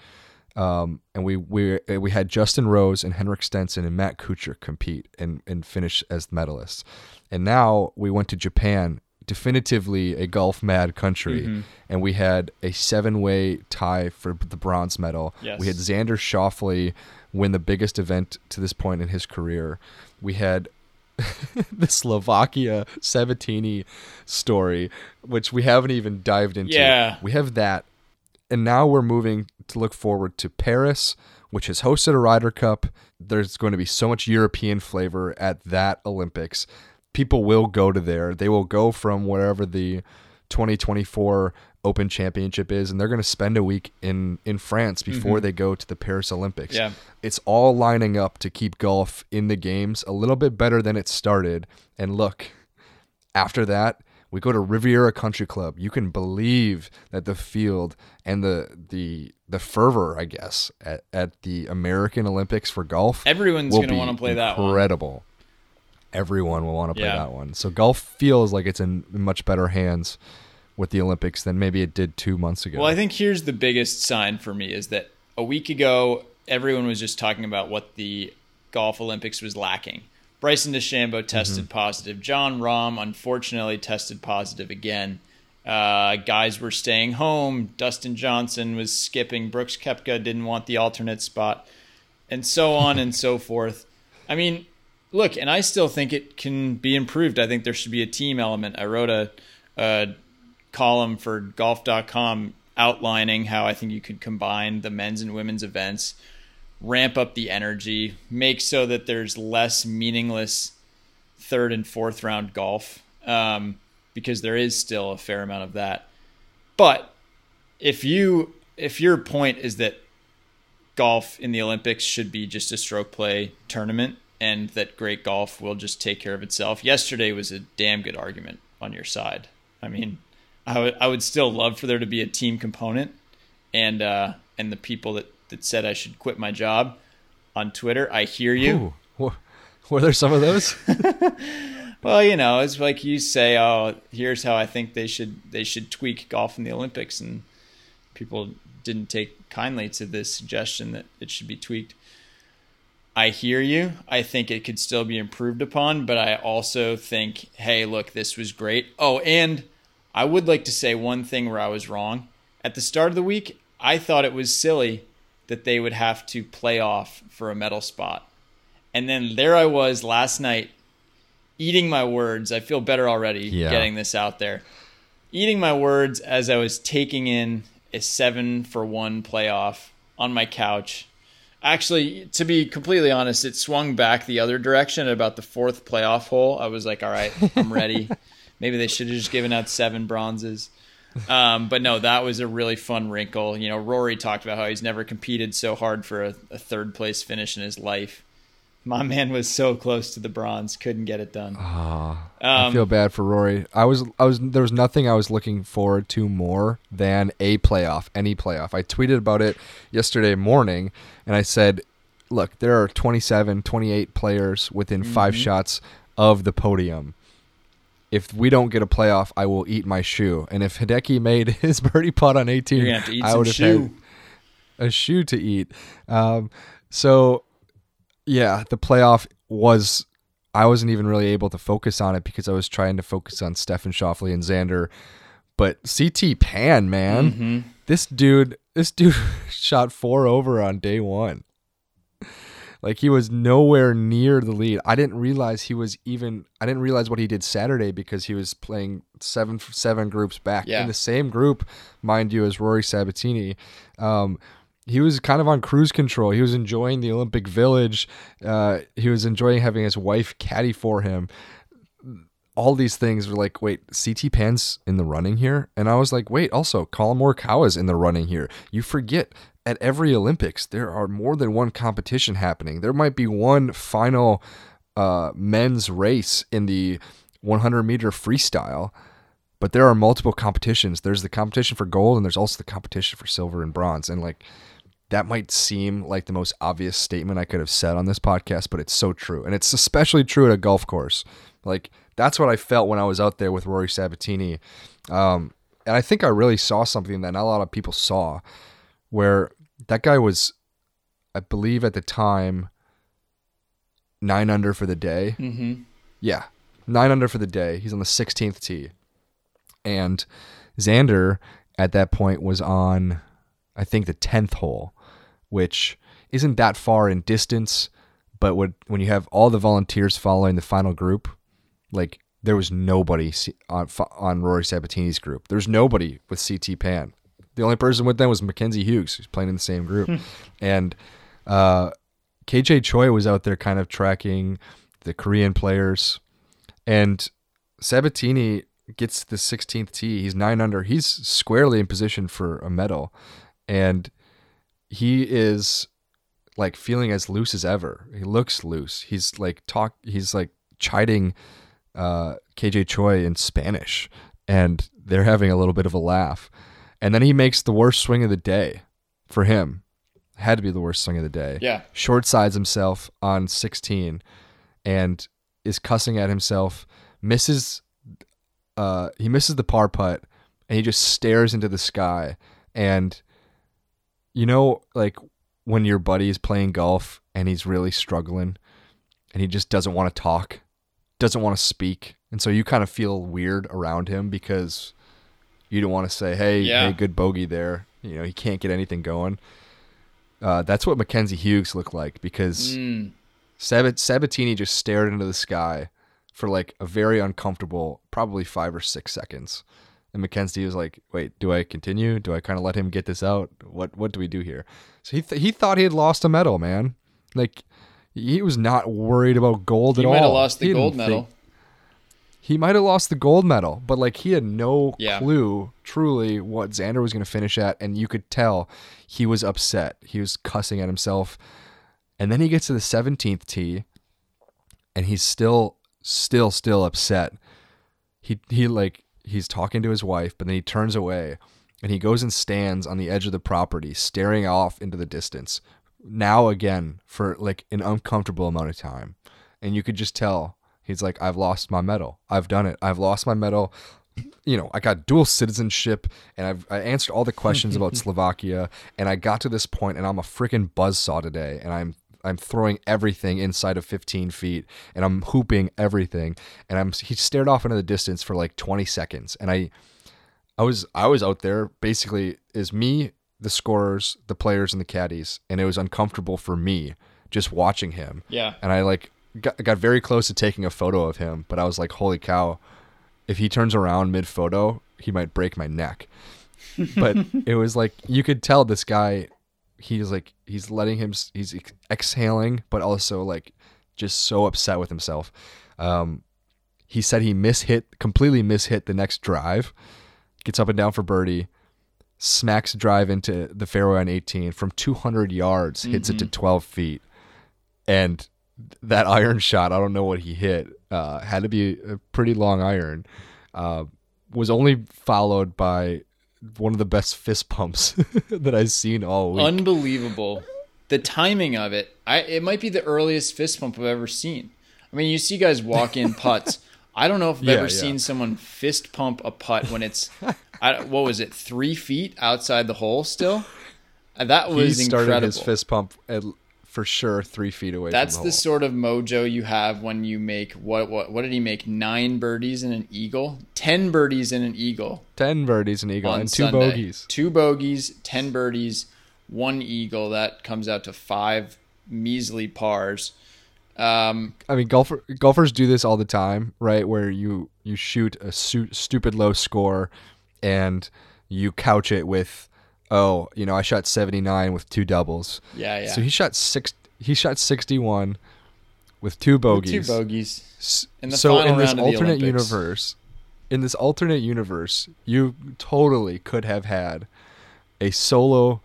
Um, and we we we had Justin Rose and Henrik Stenson and Matt Kuchar compete and and finish as medalists. And now we went to Japan, definitively a golf mad country, Mm-hmm. and we had a seven way tie for the bronze medal. Yes. We had Xander Schauffele win the biggest event to this point in his career. We had the Slovakia Sabbatini story, which we haven't even dived into. Yeah. We have that. And now we're moving to look forward to Paris, which has hosted a Ryder Cup. There's going to be so much European flavor at that Olympics. People will go to there. They will go from wherever the 2024 Open Championship is, and they're going to spend a week in in France mm-hmm. before they go to the Paris Olympics. Yeah. It's all lining up to keep golf in the games a little bit better than it started. And look, after that, we go to Riviera Country Club. You can believe that the field and the the the fervor, I guess, at, at the American Olympics for golf. Everyone's gonna wanna play that. Incredible. Everyone will want to play Yeah. that one. So golf feels like it's in much better hands with the Olympics than maybe it did two months ago. Well, I think here's the biggest sign for me is that a week ago, everyone was just talking about what the golf Olympics was lacking. Bryson DeChambeau tested Mm-hmm. positive. Jon Rahm unfortunately tested positive again. Uh, guys were staying home. Dustin Johnson was skipping. Brooks Koepka didn't want the alternate spot, and so on and so forth. I mean, look, and I still think it can be improved. I think there should be a team element. I wrote a, a column for golf.com outlining how I think you could combine the men's and women's events, ramp up the energy, make so that there's less meaningless third and fourth round golf, um, because there is still a fair amount of that. But if you if your point is that golf in the Olympics should be just a stroke play tournament and that great golf will just take care of itself. Yesterday was a damn good argument on your side. I mean, I would I would still love for there to be a team component and uh and the people that that said I should quit my job on Twitter, I hear you. Ooh, were, there some of those? Well, you know, it's like you say, "Oh, here's how I think they should they should tweak golf in the Olympics," and people didn't take kindly to this suggestion that it should be tweaked. I hear you. I think it could still be improved upon, but I also think, hey, look, this was great. Oh, and I would like to say one thing where I was wrong. At the start of the week, I thought it was silly that they would have to play off for a medal spot. And then there I was last night eating my words. I feel better already Yeah. getting this out there. Eating my words as I was taking in a seven for one playoff on my couch. Actually, to be completely honest, it swung back the other direction at about the fourth playoff hole. I was like, all right, I'm ready. Maybe they should have just given out seven bronzes. Um, but no, that was a really fun wrinkle. You know, Rory talked about how he's never competed so hard for a, a third place finish in his life. My man was so close to the bronze, couldn't get it done. I Um, feel bad for Rory. I was, I was, there was nothing I was looking forward to more than a playoff, any playoff. I tweeted about it yesterday morning, and I said, "Look, there are 27, 28 players within five Mm-hmm. shots of the podium. If we don't get a playoff, I will eat my shoe. And if Hideki made his birdie putt on 18, You're gonna have to eat I would have shoe. had a shoe to eat. Um, so yeah, the playoff was. I wasn't even really able to focus on it because I was trying to focus on Stefan Schauffele and Xander. But CT Pan, man, Mm-hmm. this dude, this dude shot four over on day one. Like he was nowhere near the lead. I didn't realize he was even. I didn't realize what he did Saturday because he was playing seven seven groups back Yeah. in the same group, mind you, as Rory Sabbatini. Um, he was kind of on cruise control. He was enjoying the Olympic Village. Uh, he was enjoying having his wife caddy for him. All these things were like, wait, CT Pan's in the running here, and I was like, wait, also Collin Morikawa's in the running here. You forget at every Olympics there are more than one competition happening. There might be one final uh, men's race in the 100 meter freestyle, but there are multiple competitions. There's the competition for gold, and there's also the competition for silver and bronze, and like that might seem like the most obvious statement I could have said on this podcast, but it's so true. And it's especially true at a golf course. Like that's what I felt when I was out there with Rory Sabbatini. Um, and I think I really saw something that not a lot of people saw, where that guy was, I believe at the time, nine under for the day. Mm-hmm. Yeah, nine under for the day. He's on the 16th tee. And Xander at that point was on, I think, the 10th hole, which isn't that far in distance. But when, when you have all the volunteers following the final group, like there was nobody on, on Rory Sabbatini's group. There's nobody with CT Pan. The only person with them was Mackenzie Hughes, who's playing in the same group. and uh, KJ Choi was out there kind of tracking the Korean players. And Sabbatini gets the 16th tee. He's nine under. He's squarely in position for a medal. And he is like feeling as loose as ever. He looks loose. He's like talk he's like chiding uh, KJ Choi in Spanish and they're having a little bit of a laugh. And then he makes the worst swing of the day for him. Had to be the worst swing of the day Yeah. short sides himself on 16 and is cussing at himself misses uh he misses the par putt and he just stares into the sky and you know like when your buddy is playing golf and he's really struggling and he just doesn't want to talk doesn't want to speak and so you kind of feel weird around him because you don't want to say hey Yeah. hey good bogey there you know he can't get anything going uh, that's what Mackenzie Hughes looked like because Mm. Sabat- Sabbatini just stared into the sky for like a very uncomfortable, probably five or six seconds. And Mackenzie was like, "Wait, do I continue? Do I kind of let him get this out? What what do we do here?" So he th- he thought he had lost a medal, man. Like he was not worried about gold He at all. He might have lost the He gold think- medal. he might have lost the gold medal, but like he had no Yeah. clue truly what Xander was going to finish at, and you could tell he was upset. He was cussing at himself, and then he gets to the seventeenth tee, and he's still, still, still upset. He he like he's talking to his wife, but then he turns away, and he goes and stands on the edge of the property, staring off into the distance. Now again for like an uncomfortable amount of time, and you could just tell he's like, "I've lost my medal. I've done it. I've lost my medal." You know, I got dual citizenship, and I've I answered all the questions about Slovakia, and I got to this point, and I'm a freaking buzzsaw today, and I'm I'm throwing everything inside of 15 feet, and I'm hooping everything, and I'm he stared off into the distance for like 20 seconds, and I I was I was out there basically is me, the scorers, the players, and the caddies, and it was uncomfortable for me just watching him. Yeah. And I like got, got very close to taking a photo of him, but I was like, holy cow, if he turns around mid photo, he might break my neck. But it was like you could tell this guy, he's like he's letting him, he's exhaling, but also like just so upset with himself. Um, he said he mishit, completely mishit the next drive, gets up and down for birdie, smacks a drive into the fairway on 18 from 200 yards, hits it to 12 feet, and that iron shot, I don't know what he hit, uh, had to be a pretty long iron, uh, was only followed by one of the best fist pumps that I've seen all week. Unbelievable. The timing of it. I it might be the earliest fist pump I've ever seen. I mean, you see guys walk in putts. I don't know if I've Yeah, ever yeah. seen someone fist pump a putt when it's, I, what was it, three feet outside the hole still? That he was started incredible. his fist pump at, for sure three feet away. That's from the the, sort of mojo you have when you make what what what did he make? Nine birdies and an eagle, ten birdies and an eagle ten birdies and eagle and two Sunday. bogeys. Two bogeys, ten birdies, one eagle. That comes out to five measly pars. Um, I mean, golfer golfers do this all the time, right? Where you you shoot a su- stupid low score, and you couch it with, oh, you know, I shot seventy nine with two doubles. yeah, yeah. So he shot six. He shot sixty one with two bogeys. Two bogeys. In the so in this alternate universe, in this alternate universe, you totally could have had a solo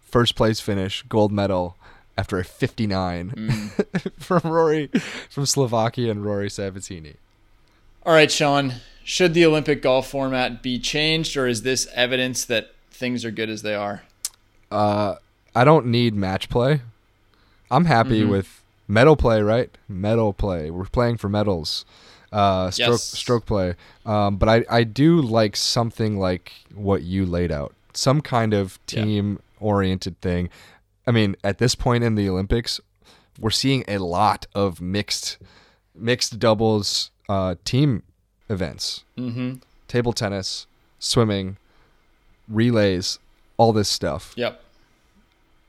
first place finish, gold medal after a 59 Mm. from Rory from Slovakia and Rory Sabbatini. All right, Sean. Should the Olympic golf format be changed, or is this evidence that things are good as they are? Uh, I don't need match play. I'm happy Mhm. with medal play, right? Medal play. We're playing for medals. uh, stroke Yes. stroke play. Um, but I I do like something like what you laid out, some kind of team oriented thing. I mean, at this point in the Olympics, we're seeing a lot of mixed mixed doubles uh, team events, Mm-hmm. table tennis, swimming, relays, all this stuff Yep.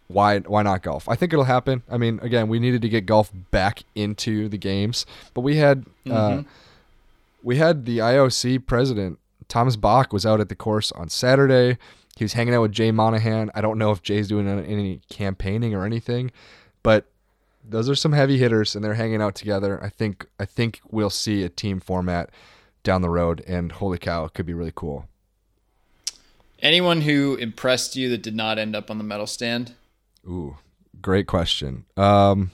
why why not golf? I think it'll happen. I mean, again, we needed to get golf back into the games, but we had uh, Mhm. we had the IOC president Thomas Bach was out at the course on Saturday. He was hanging out with Jay Monahan. I don't know if Jay's doing any campaigning or anything, but those are some heavy hitters, and they're hanging out together. I think I think we'll see a team format down the road, and holy cow, it could be really cool. Anyone who impressed you that did not end up on the medal stand? Ooh, great question. Um,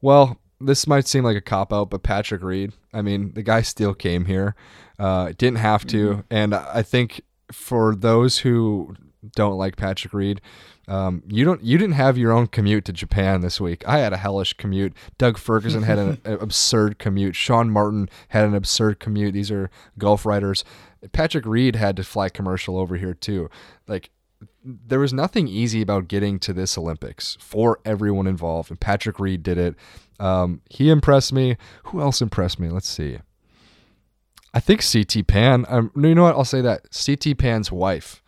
well, this might seem like a cop out, but Patrick Reed. I mean, the guy still came here. Uh, didn't have to, and I think for those who don't like Patrick Reed, um, you don't you didn't have your own commute to Japan this week. I had a hellish commute. Doug Ferguson had an, an absurd commute. Sean Martin had an absurd commute. These are golf writers. Patrick Reed had to fly commercial over here too. Like there was nothing easy about getting to this Olympics for everyone involved, and Patrick Reed did it. Um, he impressed me. Who else impressed me? Let's see. I think CT Pan. Um, you know what? I'll say that CT Pan's wife.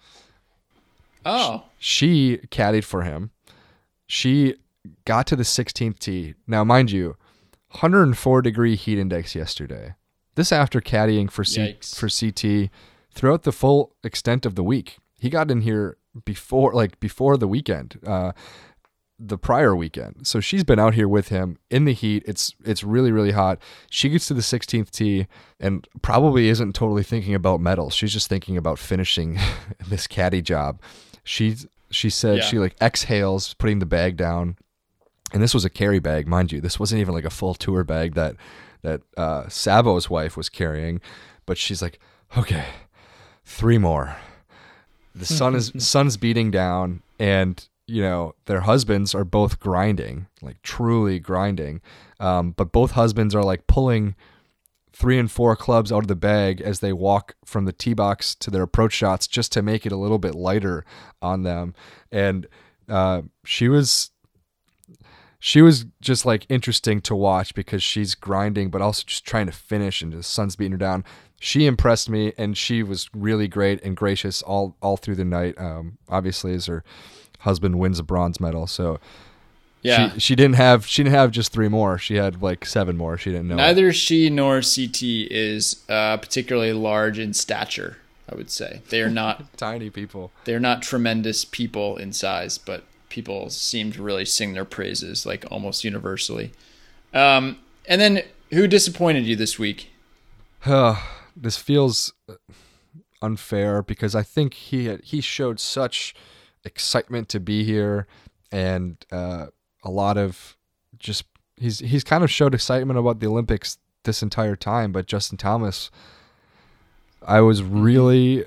Oh, She caddied for him. She got to the 16th tee. Now, mind you, 104 degree heat index yesterday. This after caddying for C- Yikes. for CT throughout the full extent of the week. He got in here before like before the weekend. Uh the prior weekend. So she's been out here with him in the heat. It's it's really really hot. She gets to the 16th tee and probably isn't totally thinking about medals. She's just thinking about finishing this caddy job. She's she said Yeah. she like exhales putting the bag down. And this was a carry bag, mind you. This wasn't even like a full tour bag that that uh, Sabo's wife was carrying, but she's like, "Okay, three more." The sun is sun's beating down, and you know their husbands are both grinding, like truly grinding. Um, but both husbands are like pulling three and four clubs out of the bag as they walk from the tee box to their approach shots, just to make it a little bit lighter on them. And uh, she was she was just like interesting to watch because she's grinding but also just trying to finish and the sun's beating her down she impressed me and she was really great and gracious all all through the night um, obviously as her husband wins a bronze medal so yeah. she, she didn't have she didn't have just three more she had like seven more she didn't know Neither she nor CT is uh, particularly large in stature. I would say they are not. tiny people they're not tremendous people in size, but people seem to really sing their praises like almost universally. Um, and then who disappointed you this week? this feels unfair because I think he had, he showed such excitement to be here and uh, a lot of just he's he's kind of showed excitement about the Olympics this entire time. But Justin Thomas, I was really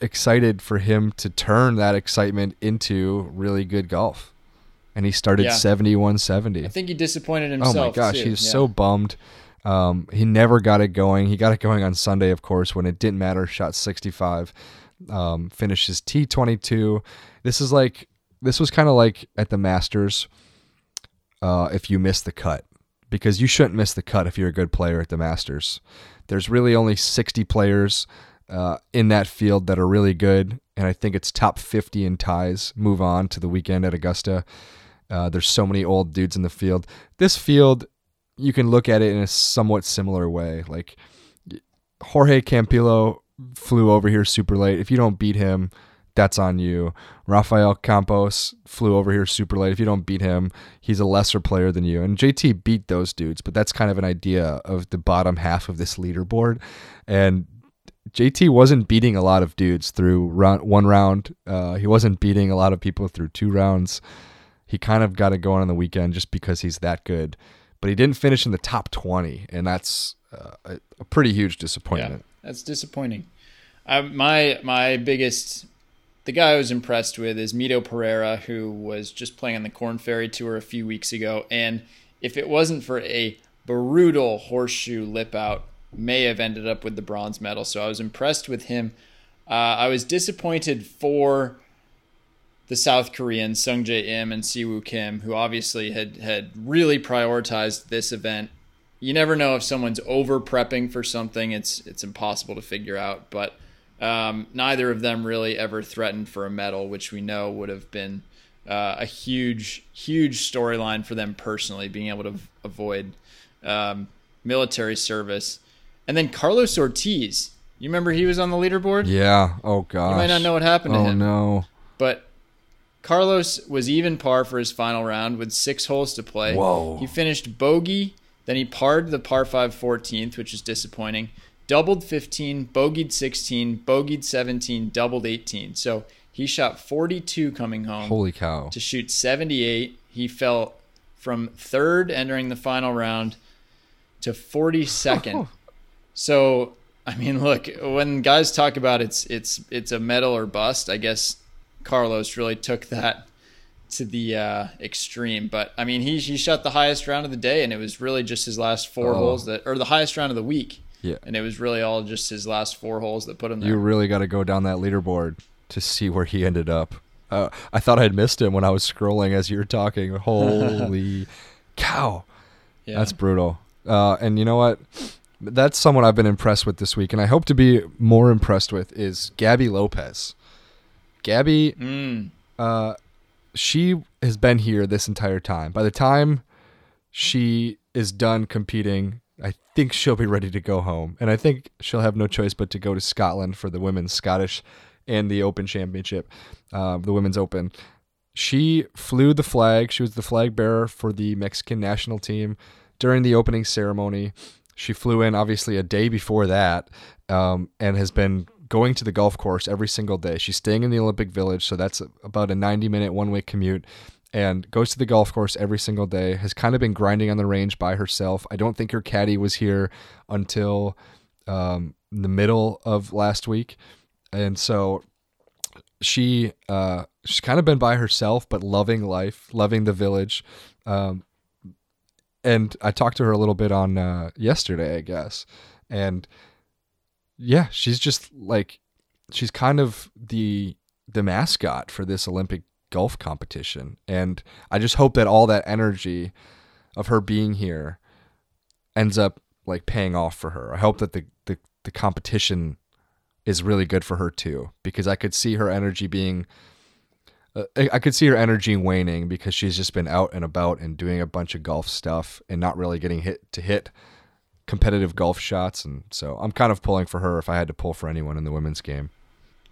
excited for him to turn that excitement into really good golf, and he started Yeah. seventy one seventy. I think he disappointed himself. Oh my gosh, too. he was Yeah. so bummed. Um, he never got it going. He got it going on Sunday, of course, when it didn't matter. Shot 65, um, finishes T22. This is like this was kind of like at the Masters. Uh, if you miss the cut, because you shouldn't miss the cut if you're a good player at the Masters. There's really only 60 players uh, in that field that are really good, and I think it's top 50 in ties. Move on to the weekend at Augusta. Uh, there's so many old dudes in the field. This field, you can look at it in a somewhat similar way. Like Jorge Campillo flew over here super late. If you don't beat him, that's on you. Rafael Campos flew over here super late. If you don't beat him, he's a lesser player than you. And JT beat those dudes, but that's kind of an idea of the bottom half of this leaderboard. And JT wasn't beating a lot of dudes through round, one round. Uh, he wasn't beating a lot of people through two rounds. He kind of got it going on the weekend just because he's that good. But he didn't finish in the top 20, and that's uh, a, pretty huge Yeah, disappointment. that's disappointing. Uh, my my biggest, the guy I was impressed with is Mito Pereira, who was just playing on the Corn Ferry Tour a few weeks ago, and if it wasn't for a brutal horseshoe lip out. May have ended up with the bronze medal. So I was impressed with him. Uh, I was disappointed for the South Koreans, Sung Jae and Siwoo Kim, who obviously had, had really prioritized this event. You never know if someone's over prepping for something. It's it's impossible to figure out. But um, neither of them really ever threatened for a medal, which we know would have been uh, a huge, huge storyline for them personally, being able to avoid um, military service. And then Carlos Ortiz, you remember he was on the leaderboard? Yeah. Oh gosh. You might not know what happened to oh him. no. But Carlos was even par for his final round with six holes to play. Whoa. He finished bogey, then he parred the par 5 14th, which is disappointing. Doubled 15, bogeyed 16, bogeyed 17, doubled 18. So he shot 42 coming home Holy cow. to shoot 78. He fell from third entering the final round to 42nd. so, I mean, look, when guys talk about it's it's it's a medal or bust, I guess Carlos really took that to the uh, extreme. But I mean, he he shot the highest round of the day, and it was really just his last four Oh. holes that, or the highest round of the week, Yeah. and it was really all just his last four holes that put him there. You really got to go down that leaderboard to see where he ended up. Uh, I thought I'd missed him when I was scrolling as you were talking. Holy cow. yeah. That's brutal. Uh, and you know what? That's someone I've been impressed with this week, and I hope to be more impressed with is Gaby Lopez. Gaby, Mm. uh, she has been here this entire time. By the time she is done competing, I think she'll be ready to go home, and I think she'll have no choice but to go to Scotland for the women's Scottish and the Open Championship, uh, the Women's Open. She flew the flag. She was the flag bearer for the Mexican national team during the opening ceremony. She flew in obviously a day before that, um, and has been going to the golf course every single day. She's staying in the Olympic Village, so that's about a 90 minute one way commute, and goes to the golf course every single day. Has kind of been grinding on the range by herself. I don't think her caddy was here until um, the middle of last week, and so she uh, she's kind of been by herself, but loving life, loving the village. Um, and I talked to her a little bit on uh, yesterday, I guess, and yeah, she's just like she's kind of the the mascot for this Olympic golf competition, and I just hope that all that energy of her being here ends up like paying off for her. I hope that the the, the competition is really good for her too, because I could see her energy being uh, I I could see her energy waning because she's just been out and about and doing a bunch of golf stuff and not really getting hit to hit competitive golf shots and so I'm kind of pulling for her if I had to pull for anyone in the women's game.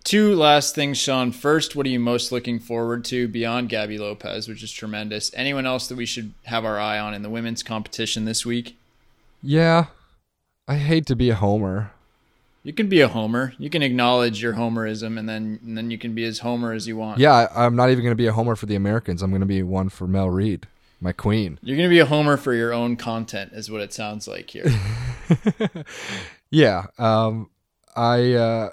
Two last things, Sean. First, what are you most looking forward to beyond Gaby Lopez, which is tremendous? Anyone else that we should have our eye on in the women's competition this week? Yeah. I hate to be a homer. You can be a homer. You can acknowledge your homerism, and then and then you can be as homer as you want. Yeah, I'm not even going to be a homer for the Americans. I'm going to be one for Mel Reid, my queen. You're gonna be a homer for your own content, is what it sounds like here. yeah. Um, I uh,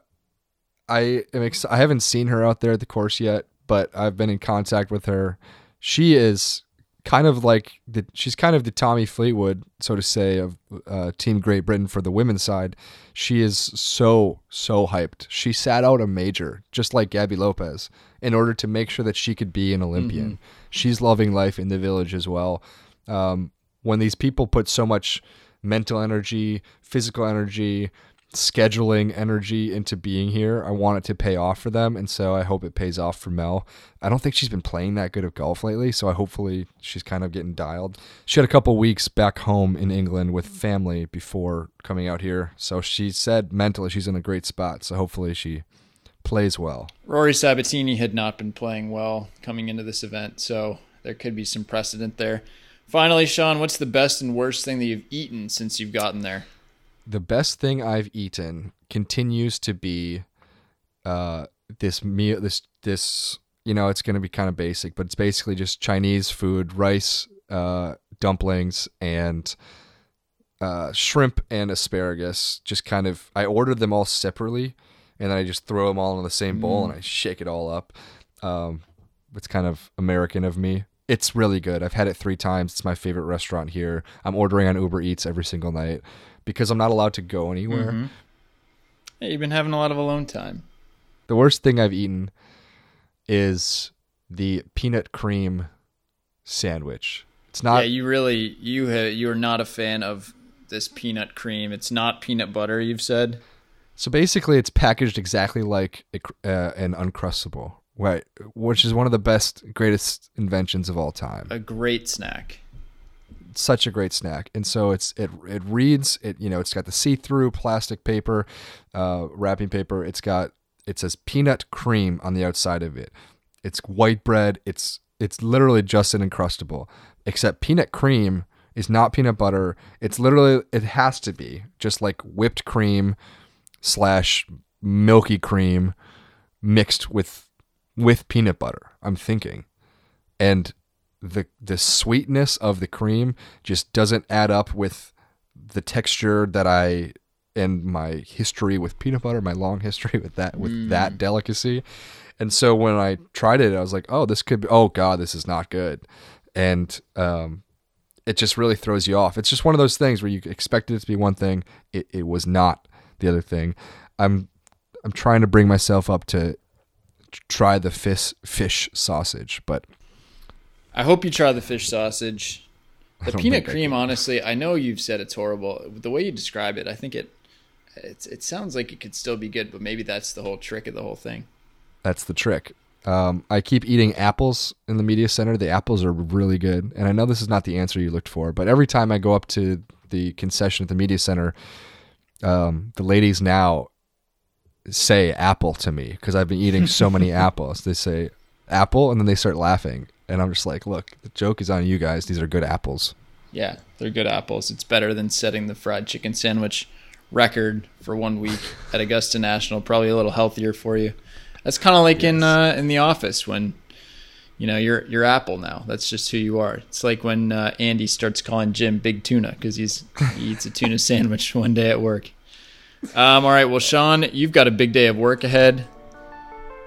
I am ex- I haven't seen her out there at the course yet, but I've been in contact with her. She is kind of like the she's kind of the Tommy Fleetwood, so to say, of uh, Team Great Britain for the women's side. She is so so hyped. She sat out a major just like Gaby Lopez in order to make sure that she could be an Olympian. She's loving life in the village as well. Um, when these people put so much mental energy, physical energy, scheduling energy into being here, I want it to pay off for them, and so I hope it pays off for Mel. I don't think she's been playing that good of golf lately, so I hopefully she's kind of getting dialed. She had a couple weeks back home in England with family before coming out here, so she said mentally she's in a great spot. So hopefully she plays well. Rory Sabbatini had not been playing well coming into this event, so there could be some precedent there. Finally, Sean, what's the best and worst thing that you've eaten since you've gotten there? The best thing I've eaten continues to be uh, this meal. This this you know it's gonna be kind of basic, but it's basically just Chinese food: rice, uh, dumplings, and uh, shrimp and asparagus. Just kind of I ordered them all separately, and then I just throw them all in the same bowl and I shake it all up. Um, it's kind of American of me, it's really good. I've had it three times. It's my favorite restaurant here. I'm ordering on Uber Eats every single night because I'm not allowed to go anywhere. Mhm. Hey, you've been having a lot of alone time. The worst thing I've eaten is the peanut cream sandwich. It's not yeah, you really you ha- you are not a fan of this peanut cream. It's not peanut butter. You've said. so basically it's packaged exactly like a uh, an uncrustable, right? Which is one of the best, greatest inventions of all time. A great snack. Such a great snack. And so it's it it reads it you know it's got the see through plastic paper, uh, wrapping paper. It's got it says peanut cream on the outside of it. It's white bread. It's it's literally just an uncrustable, Except peanut cream is not peanut butter. It's literally it has to be just like whipped cream slash milky cream mixed with with peanut butter. I'm thinking, and the the sweetness of the cream just doesn't add up with the texture that I and my history with peanut butter, my long history with that with that delicacy. And so when I tried it, I was like, "Oh, this could be oh god, this is not good." And um it just really throws you off. It's just one of those things where you expected it to be one thing, it, it was not the other thing. I'm I'm trying to bring myself up to try the fish fish sausage, but I hope you try the fish sausage. The peanut cream, honestly, I know you've said it's horrible. The way you describe it, I think it it's, it sounds like it could still be good, but maybe that's the whole trick of the whole thing. That's the trick. Um, I keep eating apples in the media center. The apples are really good, and I know this is not the answer you looked for, but every time I go up to the concession at the media center, um, the ladies now say apple to me because I've been eating so many apples. They say apple, and then they start laughing, and I'm just like, look, the joke is on you guys. These are good apples. Yeah, they're good apples. It's better than setting the fried chicken sandwich record for one week at Augusta National. Probably a little healthier for you. That's kind of like in uh, in the office when you know you're you're Apple now. That's just who you are. It's like when uh, Andy starts calling Jim Big Tuna because he's he eats a tuna sandwich one day at work. Um, all right, well, Sean, you've got a big day of work ahead.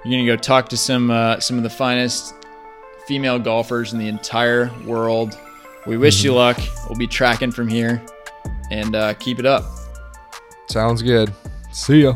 You're gonna go talk to some uh, some of the finest female golfers in the entire world. We wish you luck. We'll be tracking from here, and uh, keep it up. Sounds good. See ya.